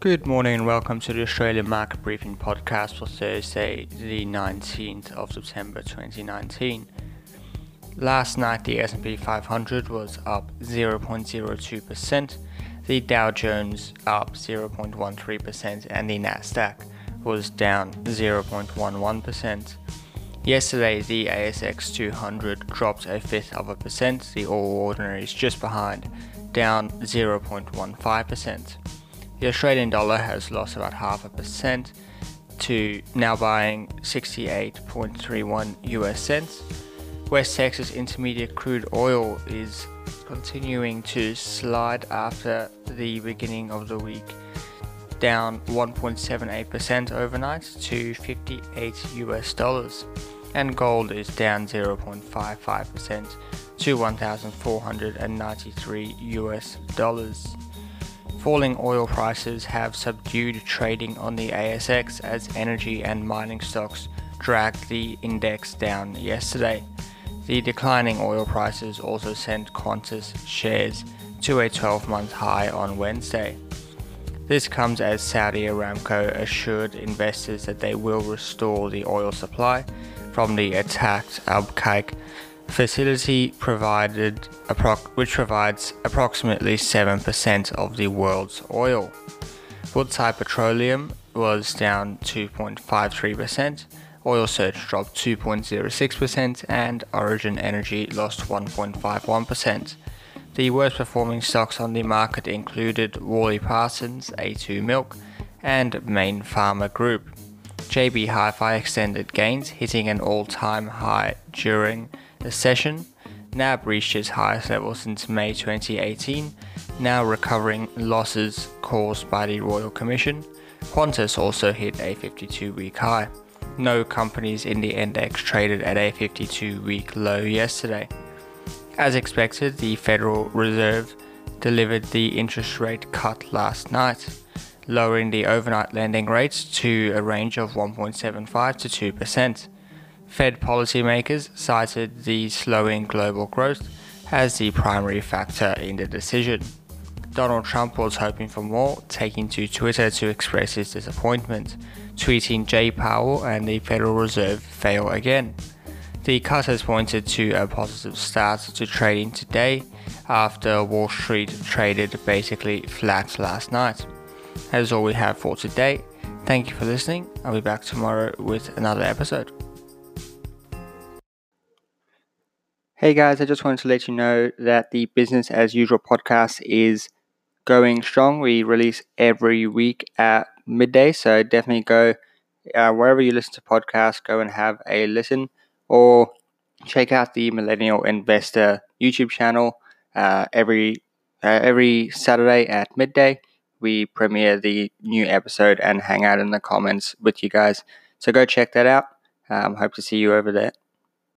Good morning and welcome to the Australian Market Briefing podcast for Thursday, the 19th of September 2019. Last night the S&P 500 was up 0.02%, the Dow Jones up 0.13% and the Nasdaq was down 0.11%. Yesterday the ASX 200 dropped a fifth of a percent, the All Ordinaries just behind, down 0.15%. The Australian dollar has lost about half a percent to now buying 68.31 US cents. West Texas Intermediate crude oil is continuing to slide after the beginning of the week, down 1.78% overnight to 58 US dollars, and gold is down 0.55% to 1,493 US dollars. Falling oil prices have subdued trading on the ASX as energy and mining stocks dragged the index down yesterday. The declining oil prices also sent Qantas shares to a 12 month high on Wednesday. This comes as Saudi Aramco assured investors that they will restore the oil supply from the attacked Abqaiq facility provided which provides approximately 7% of the world's oil. Woodside Petroleum was down 2.53%, Oil Search dropped 2.06%, and Origin Energy lost 1.51%. The worst performing stocks on the market included Worley Parsons, A2 Milk, and Mayne Pharma Group. JB Hi-Fi extended gains, hitting an all-time high during the session, NAB reached its highest level since May 2018, now recovering losses caused by the Royal Commission. Qantas also hit a 52 week high. No companies in the index traded at a 52 week low yesterday. As expected, the Federal Reserve delivered the interest rate cut last night, lowering the overnight lending rates to a range of 1.75 to 2%. Fed policymakers cited the slowing global growth as the primary factor in the decision. Donald Trump was hoping for more, taking to Twitter to express his disappointment, tweeting Jay Powell and the Federal Reserve fail again. The cut has pointed to a positive start to trading today after Wall Street traded basically flat last night. That is all we have for today. Thank you for listening. I'll be back tomorrow with another episode. Hey guys, I just wanted to let you know that the Business as Usual podcast is going strong. We release every week at midday, so definitely go uh, wherever you listen to podcasts, go and have a listen or check out the Millennial Investor YouTube channel uh, every uh, every Saturday at midday. We premiere the new episode and hang out in the comments with you guys. So go check that out. Um, hope to see you over there.